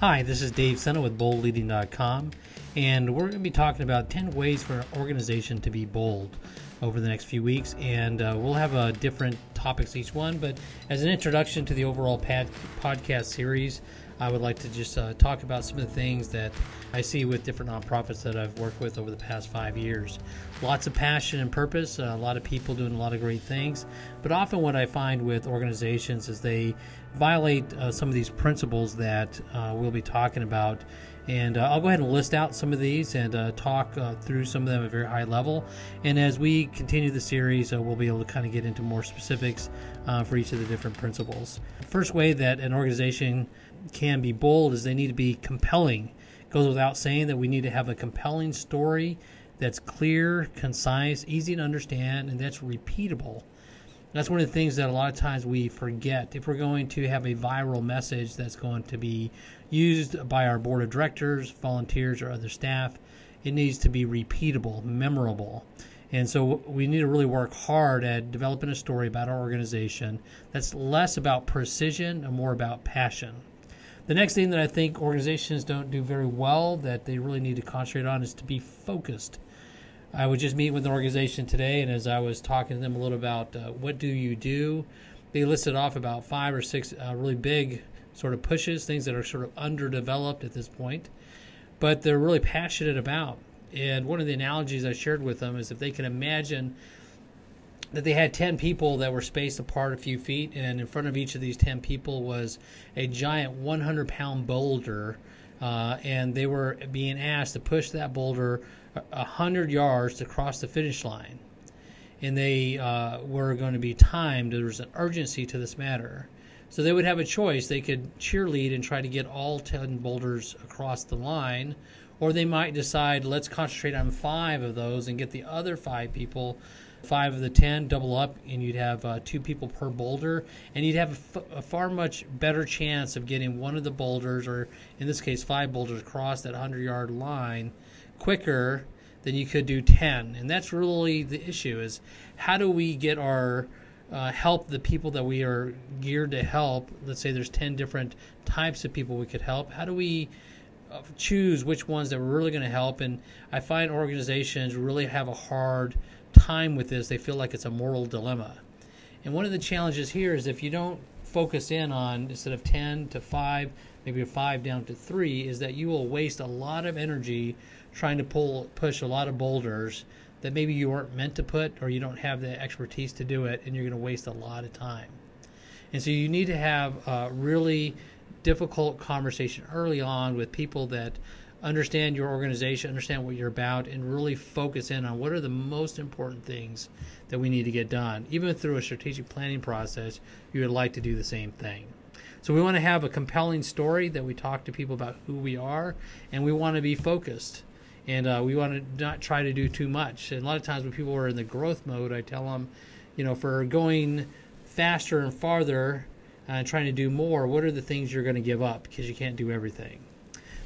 Hi, this is Dave Senna with boldleading.com, and we're going to be talking about 10 ways for an organization to be bold over the next few weeks. And uh, we'll have uh, different topics each one, but as an introduction to the overall pad- podcast series, I would like to just uh, talk about some of the things that I see with different nonprofits that I've worked with over the past five years. Lots of passion and purpose, uh, a lot of people doing a lot of great things, but often what I find with organizations is they violate uh, some of these principles that uh, we'll be talking about. And uh, I'll go ahead and list out some of these and uh, talk through some of them at a very high level. And as we continue the series, we'll be able to kind of get into more specifics for each of the different principles. First way that an organization can be bold is they need to be compelling. It goes without saying that we need to have a compelling story that's clear, concise, easy to understand, and that's repeatable. That's one of the things that a lot of times we forget. If we're going to have a viral message that's going to be used by our board of directors, volunteers, or other staff, it needs to be repeatable, memorable. And so we need to really work hard at developing a story about our organization that's less about precision and more about passion. The next thing that I think organizations don't do very well that they really need to concentrate on is to be focused. I was just meeting with an organization today, and as I was talking to them a little about uh, what do you do, they listed off about five or six uh, really big sort of pushes, things that are sort of underdeveloped at this point, but they're really passionate about. And one of the analogies I shared with them is if they can imagine that they had 10 people that were spaced apart a few feet, and in front of each of these 10 people was a giant 100 pound boulder, uh, and they were being asked to push that boulder 100 yards to cross the finish line. And they uh, were going to be timed. There was an urgency to this matter. So they would have a choice. They could cheerlead and try to get all 10 boulders across the line, or they might decide, let's concentrate on five of those and get the other five people five of the ten double up, and you'd have uh, two people per boulder, and you'd have a, f- a far much better chance of getting one of the boulders, or in this case, five boulders across that 100 yard line quicker than you could do 10. And that's really the issue is how do we get our uh, help the people that we are geared to help? Let's say there's 10 different types of people we could help. How do we Uh, choose which ones that we're really going to help? And I find organizations really have a hard time with this, they feel like it's a moral dilemma. And one of the challenges here is if you don't focus in on instead of 10 to 5, maybe a 5 down to 3, is that you will waste a lot of energy trying to pull push a lot of boulders that maybe you weren't meant to put or you don't have the expertise to do it and you're going to waste a lot of time. And so you need to have a really difficult conversation early on with people that understand your organization, understand what you're about, and really focus in on what are the most important things that we need to get done. Even through a strategic planning process, you would like to do the same thing. So we want to have a compelling story that we talk to people about who we are, and we want to be focused. And uh, we want to not try to do too much. And a lot of times when people are in the growth mode, I tell them, you know, for going faster and farther uh, trying to do more, what are the things you're going to give up because you can't do everything.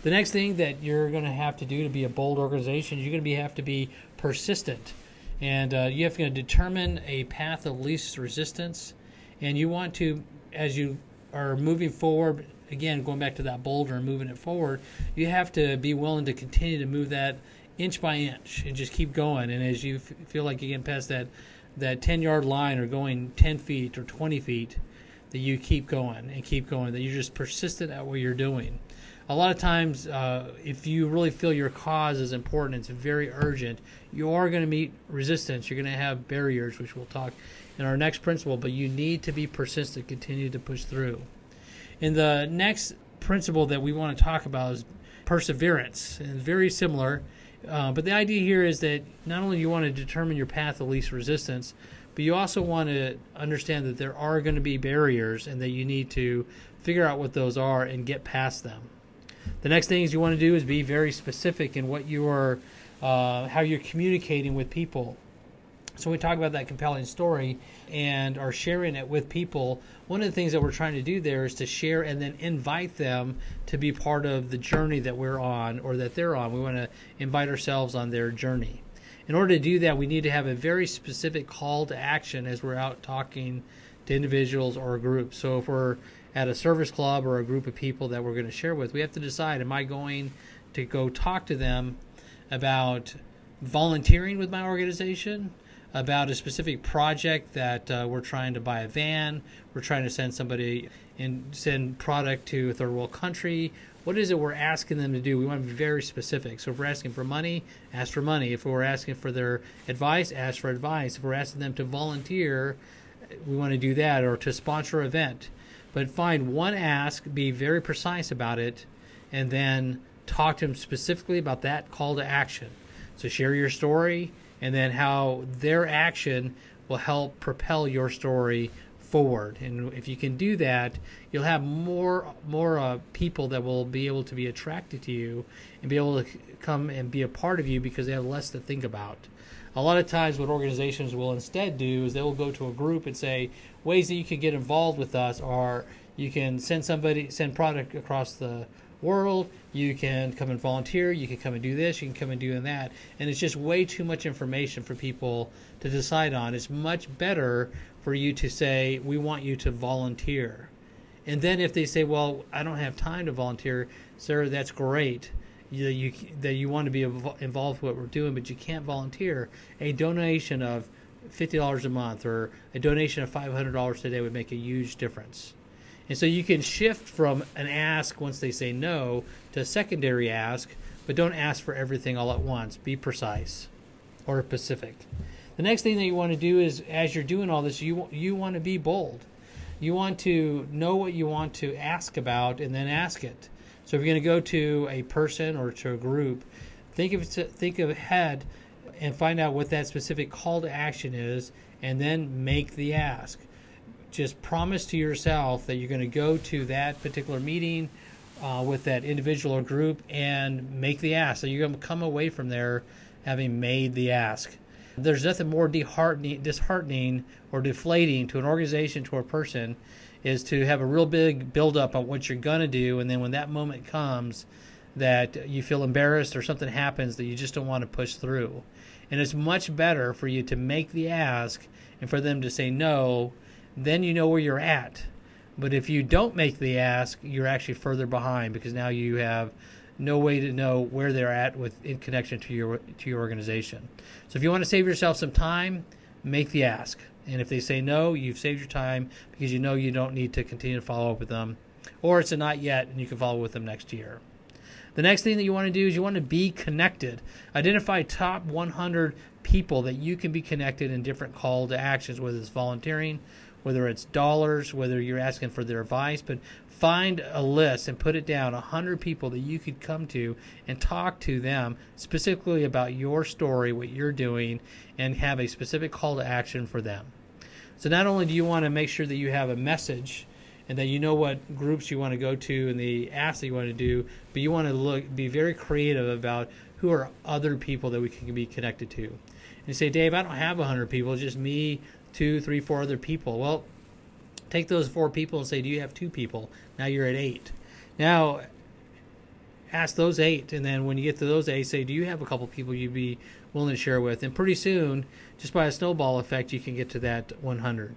The next thing that you're going to have to do to be a bold organization, you're going to be, have to be persistent. And uh, you have to determine a path of least resistance. And you want to, as you are moving forward, again, going back to that boulder and moving it forward, you have to be willing to continue to move that inch by inch and just keep going. And as you f- feel like you're getting past that, that 10 yard line or going 10 feet or 20 feet, that you keep going and keep going, that you're just persistent at what you're doing a lot of times, uh, if you really feel your cause is important, it's very urgent, you are going to meet resistance. You're going to have barriers, which we'll talk in our next principle, but you need to be persistent, continue to push through. And the next principle that we want to talk about is perseverance, and very similar. Uh, but the idea here is that not only do you want to determine your path of least resistance, but you also want to understand that there are going to be barriers and that you need to figure out what those are and get past them. The next things you want to do is be very specific in what you are, uh, how you're communicating with people. So we talk about that compelling story and are sharing it with people, one of the things that we're trying to do there is to share and then invite them to be part of the journey that we're on or that they're on. We want to invite ourselves on their journey. In order to do that, we need to have a very specific call to action as we're out talking to individuals or groups. So if we're at a service club or a group of people that we're going to share with, we have to decide: Am I going to go talk to them about volunteering with my organization? About a specific project that uh, we're trying to buy a van, we're trying to send somebody and send product to a third world country. What is it we're asking them to do? We want to be very specific. So if we're asking for money, ask for money. If we're asking for their advice, ask for advice. If we're asking them to volunteer, we want to do that or to sponsor an event. But find one ask, be very precise about it, and then talk to them specifically about that call to action. So share your story and then how their action will help propel your story forward. And if you can do that, you'll have more more uh, people that will be able to be attracted to you and be able to come and be a part of you because they have less to think about. A lot of times, what organizations will instead do is they will go to a group and say ways that you can get involved with us are you can send somebody send product across the world. You can come and volunteer. You can come and do this. You can come and do that. And it's just way too much information for people to decide on. It's much better for you to say, we want you to volunteer. And then if they say, well, I don't have time to volunteer, sir, that's great. You, you, that you want to be involved with what we're doing, but you can't volunteer. A donation of $50 a month or a donation of $500 today would make a huge difference. And so you can shift from an ask once they say no to a secondary ask, but don't ask for everything all at once. Be precise or specific. The next thing that you want to do is, as you're doing all this, you you want to be bold. You want to know what you want to ask about, and then ask it. So if you're going to go to a person or to a group, think of think ahead and find out what that specific call to action is, and then make the ask. Just promise to yourself that you're going to go to that particular meeting uh, with that individual or group and make the ask. So you're going to come away from there having made the ask. There's nothing more disheartening, disheartening or deflating to an organization, to a person, is to have a real big buildup on what you're going to do. And then when that moment comes, that you feel embarrassed or something happens that you just don't want to push through. And it's much better for you to make the ask and for them to say no, then you know where you're at. But if you don't make the ask, you're actually further behind because now you have no way to know where they're at with in connection to your to your organization. So if you want to save yourself some time, make the ask. And if they say no, you've saved your time because you know you don't need to continue to follow up with them. Or it's a not yet and you can follow with them next year. The next thing that you want to do is you want to be connected. Identify top 100 people that you can be connected in different call to actions, whether it's volunteering, whether it's dollars, whether you're asking for their advice, but find a list and put it down 100 people that you could come to and talk to them specifically about your story, what you're doing, and have a specific call to action for them. So not only do you want to make sure that you have a message and that you know what groups you want to go to and the asks that you want to do, but you want to look be very creative about who are other people that we can be connected to. And say, Dave, I don't have 100 people, just me, two, three, four other people. Well, Take those four people and say, Do you have two people? Now you're at eight. Now, ask those eight. And then when you get to those eight, say, Do you have a couple people you'd be willing to share with? And pretty soon, just by a snowball effect, you can get to that 100.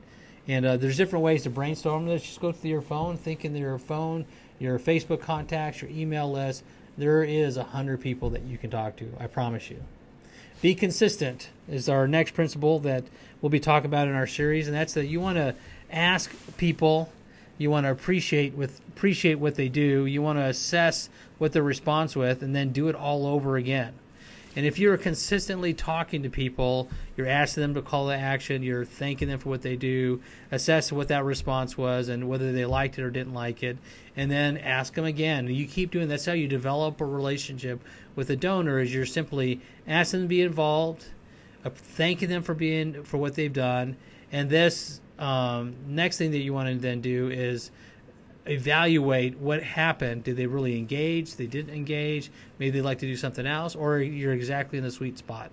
And uh, there's different ways to brainstorm this. Just go to your phone, think in your phone, your Facebook contacts, your email list. There is a hundred people that you can talk to. I promise you. Be consistent is our next principle that we'll be talking about in our series, and that's that you want to ask people you want to appreciate with appreciate what they do you want to assess what their response with and then do it all over again and if you're consistently talking to people you're asking them to call to action you're thanking them for what they do assess what that response was and whether they liked it or didn't like it and then ask them again. You keep doing that's how you develop a relationship with a donor is you're simply asking them to be involved uh, thanking them for being for what they've done. And this um, next thing that you want to then do is evaluate what happened. Did they really engage? They didn't engage. Maybe they'd like to do something else, or you're exactly in the sweet spot.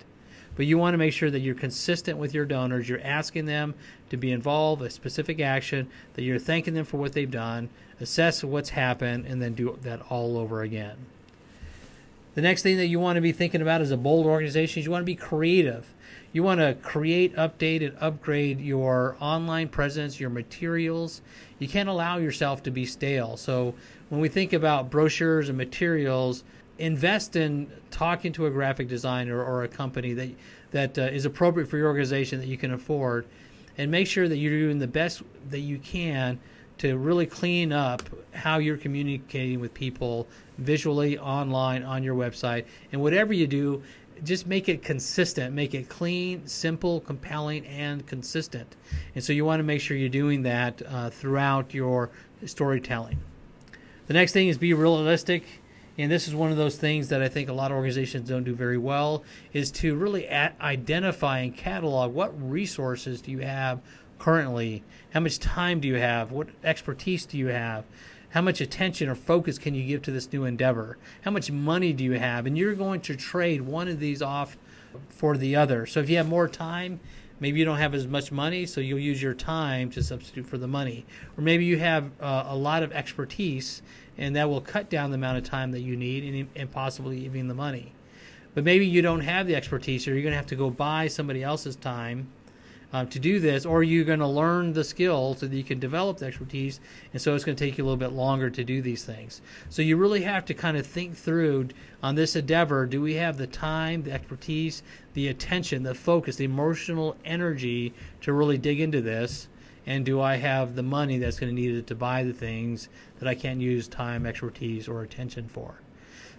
But you want to make sure that you're consistent with your donors. You're asking them to be involved, a specific action, that you're thanking them for what they've done, assess what's happened, and then do that all over again. The next thing that you want to be thinking about as a bold organization is you want to be creative. You want to create, update, and upgrade your online presence, your materials. You can't allow yourself to be stale. So, when we think about brochures and materials, invest in talking to a graphic designer or a company that that uh, is appropriate for your organization that you can afford, and make sure that you're doing the best that you can to really clean up how you're communicating with people visually, online, on your website, and whatever you do, just make it consistent, make it clean, simple, compelling, and consistent. And so you want to make sure you're doing that uh, throughout your storytelling. The next thing is be realistic and this is one of those things that I think a lot of organizations don't do very well is to really identify and catalog what resources do you have currently? How much time do you have? What expertise do you have? How much attention or focus can you give to this new endeavor? How much money do you have? And you're going to trade one of these off for the other. So if you have more time maybe you don't have as much money so you'll use your time to substitute for the money. Or maybe you have uh, a lot of expertise and that will cut down the amount of time that you need and, and possibly even the money. But maybe you don't have the expertise, or you're going to have to go buy somebody else's time uh, to do this, or you're going to learn the skill so that you can develop the expertise, and so it's going to take you a little bit longer to do these things. So you really have to kind of think through on this endeavor: do we have the time, the expertise, the attention, the focus, the emotional energy to really dig into this? and do I have the money that's going to need it to buy the things that I can't use time, expertise, or attention for?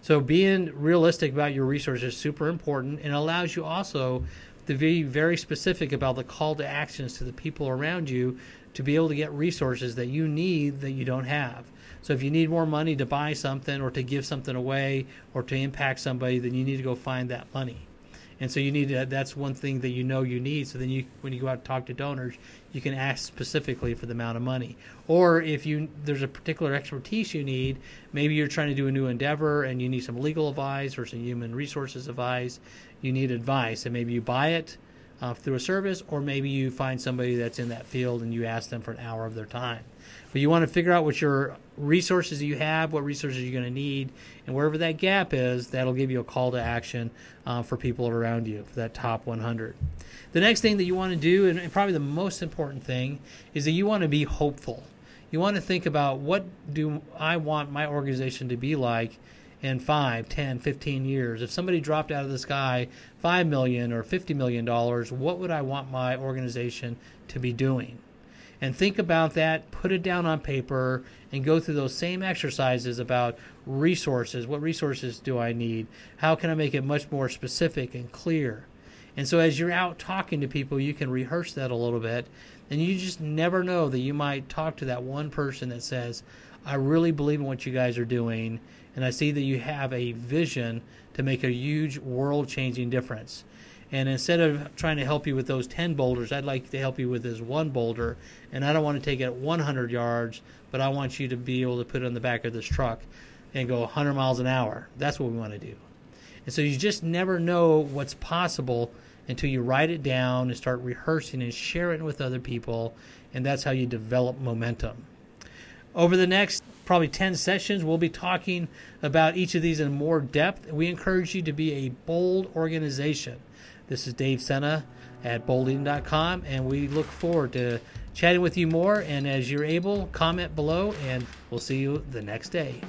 So being realistic about your resources is super important and allows you also to be very specific about the call to actions to the people around you to be able to get resources that you need that you don't have. So if you need more money to buy something or to give something away or to impact somebody, then you need to go find that money. And so you need to, that's one thing that you know you need. So then you, when you go out and talk to donors, you can ask specifically for the amount of money. Or if you there's a particular expertise you need, maybe you're trying to do a new endeavor and you need some legal advice or some human resources advice. You need advice, and maybe you buy it uh, through a service, or maybe you find somebody that's in that field and you ask them for an hour of their time. But you want to figure out what your resources you have, what resources you're going to need, and wherever that gap is, that'll give you a call to action uh, for people around you for that top 100. The next thing that you want to do, and probably the most important thing, is that you want to be hopeful. You want to think about what do I want my organization to be like in 5, 10, 15 years. If somebody dropped out of the sky 5 million or 50 million dollars, what would I want my organization to be doing? and think about that, put it down on paper, and go through those same exercises about resources. What resources do I need? How can I make it much more specific and clear? And so, as you're out talking to people, you can rehearse that a little bit, and you just never know that you might talk to that one person that says, I really believe in what you guys are doing, and I see that you have a vision to make a huge world changing difference. And instead of trying to help you with those 10 boulders, I'd like to help you with this one boulder. And I don't want to take it 100 yards, but I want you to be able to put it on the back of this truck and go 100 miles an hour. That's what we want to do. And so you just never know what's possible until you write it down and start rehearsing and sharing it with other people. And that's how you develop momentum. Over the next probably 10 sessions, we'll be talking about each of these in more depth. We encourage you to be a bold organization. This is Dave Senna at boldleading.com, and we look forward to chatting with you more. And as you're able, comment below, and we'll see you the next day.